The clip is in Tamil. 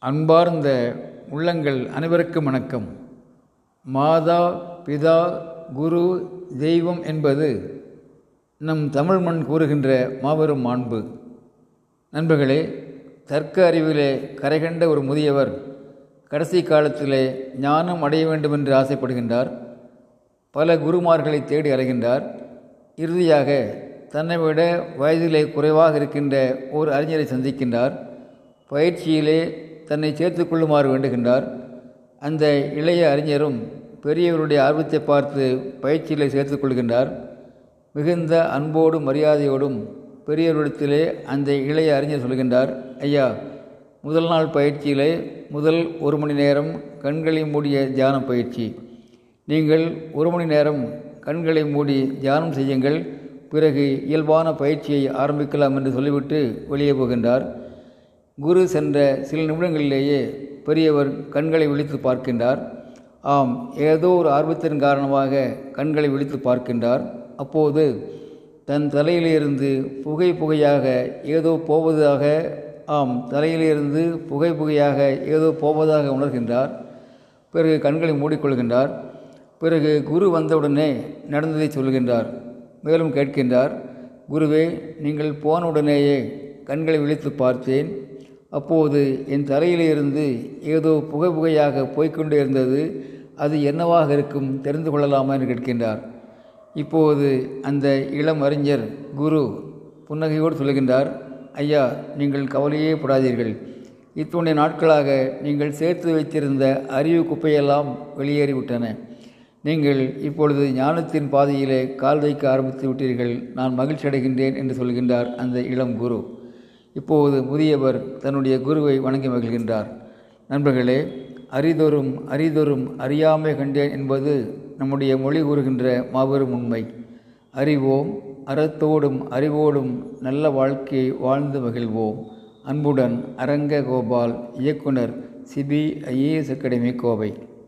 அன்பார்ந்த உள்ளங்கள் அனைவருக்கும் வணக்கம். மாதா பிதா குரு தெய்வம் என்பது நம் தமிழ் மண் கூறுகின்ற மாபெரும் மாண்பு. நண்பர்களே தர்க்க அறிவிலே கரைகண்ட ஒரு முதியவர் கடைசி காலத்திலே ஞானம் அடைய வேண்டும் என்று ஆசைப்படுகின்றார். பல குருமார்களை தேடி அலைகின்றார். இறுதியாக தன்னை விட வயதிலே குறைவாக இருக்கின்ற ஒரு அறிஞரை சந்திக்கின்றார். பயிற்சியிலே தன்னை சேர்த்து கொள்ளுமாறு வேண்டுகின்றார். அந்த இளைய அறிஞரும் பெரியவருடைய ஆர்வத்தை பார்த்து பயிற்சிகளை சேர்த்து கொள்கின்றார் மிகுந்த அன்போடும் மரியாதையோடும் பெரியவரிடத்திலே அந்த இளைய அறிஞர் சொல்கின்றார் ஐயா முதல் நாள் பயிற்சியிலே முதல் ஒரு மணி நேரம் கண்களை மூடிய தியான பயிற்சி. நீங்கள் ஒரு மணி நேரம் கண்களை மூடி தியானம் செய்யுங்கள் பிறகு இயல்பான பயிற்சியை ஆரம்பிக்கலாம் என்று சொல்லிவிட்டு வெளியே போகின்றார். குரு சென்ற சில நிமிடங்களிலேயே பெரியவர் கண்களை விழித்து பார்க்கின்றார். ஆம் ஏதோ ஒரு ஆர்வத்தின் காரணமாக கண்களை விழித்து பார்க்கின்றார். அப்போது தன் தலையிலிருந்து புகை புகையாக ஏதோ போவதாக ஆம் தலையிலிருந்து புகை புகையாக ஏதோ போவதாக உணர்கின்றார். பிறகு கண்களை மூடிக்கொள்கின்றார். பிறகு குரு வந்தவுடனே நடந்ததை சொல்கின்றார். மேலும் கேட்கின்றார் குருவே நீங்கள் போனவுடனேயே கண்களை விழித்து பார்த்தேன். அப்போது என் தலையிலிருந்து ஏதோ புகை புகையாக போய்கொண்டே இருந்தது. அது என்னவாக இருக்கும் தெரிந்து கொள்ளலாமா என்று கேட்கின்றார். இப்போது அந்த இளம் அறிஞர் குரு புன்னகையோடு சொல்கின்றார் ஐயா நீங்கள் கவலையே படாதீர்கள். இத்துணை நாட்களாக நீங்கள் சேர்த்து வைத்திருந்த அறிவு குப்பையெல்லாம் வெளியேறிவிட்டன நீங்கள் இப்பொழுது ஞானத்தின் பாதையிலே கால் வைக்க ஆரம்பித்து விட்டீர்கள். நான் மகிழ்ச்சி அடைகின்றேன் என்று சொல்கின்றார் அந்த இளம் குரு. இப்போது முதியவர் தன்னுடைய குருவை வணங்கி மகிழ்கின்றார். நண்பர்களே அரிதொரும் அரிதொரும் அறியாமை கண்டேன் என்பது நம்முடைய மொழி கூறுகின்ற மாபெரும் உண்மை. அறிவோம் அறத்தோடும் அறிவோடும் நல்ல வாழ்க்கையை வாழ்ந்து மகிழ்வோம். அன்புடன் அரங்க கோபால் இயக்குனர் சிபிஐஏஎஸ் அகாடமி கோவை.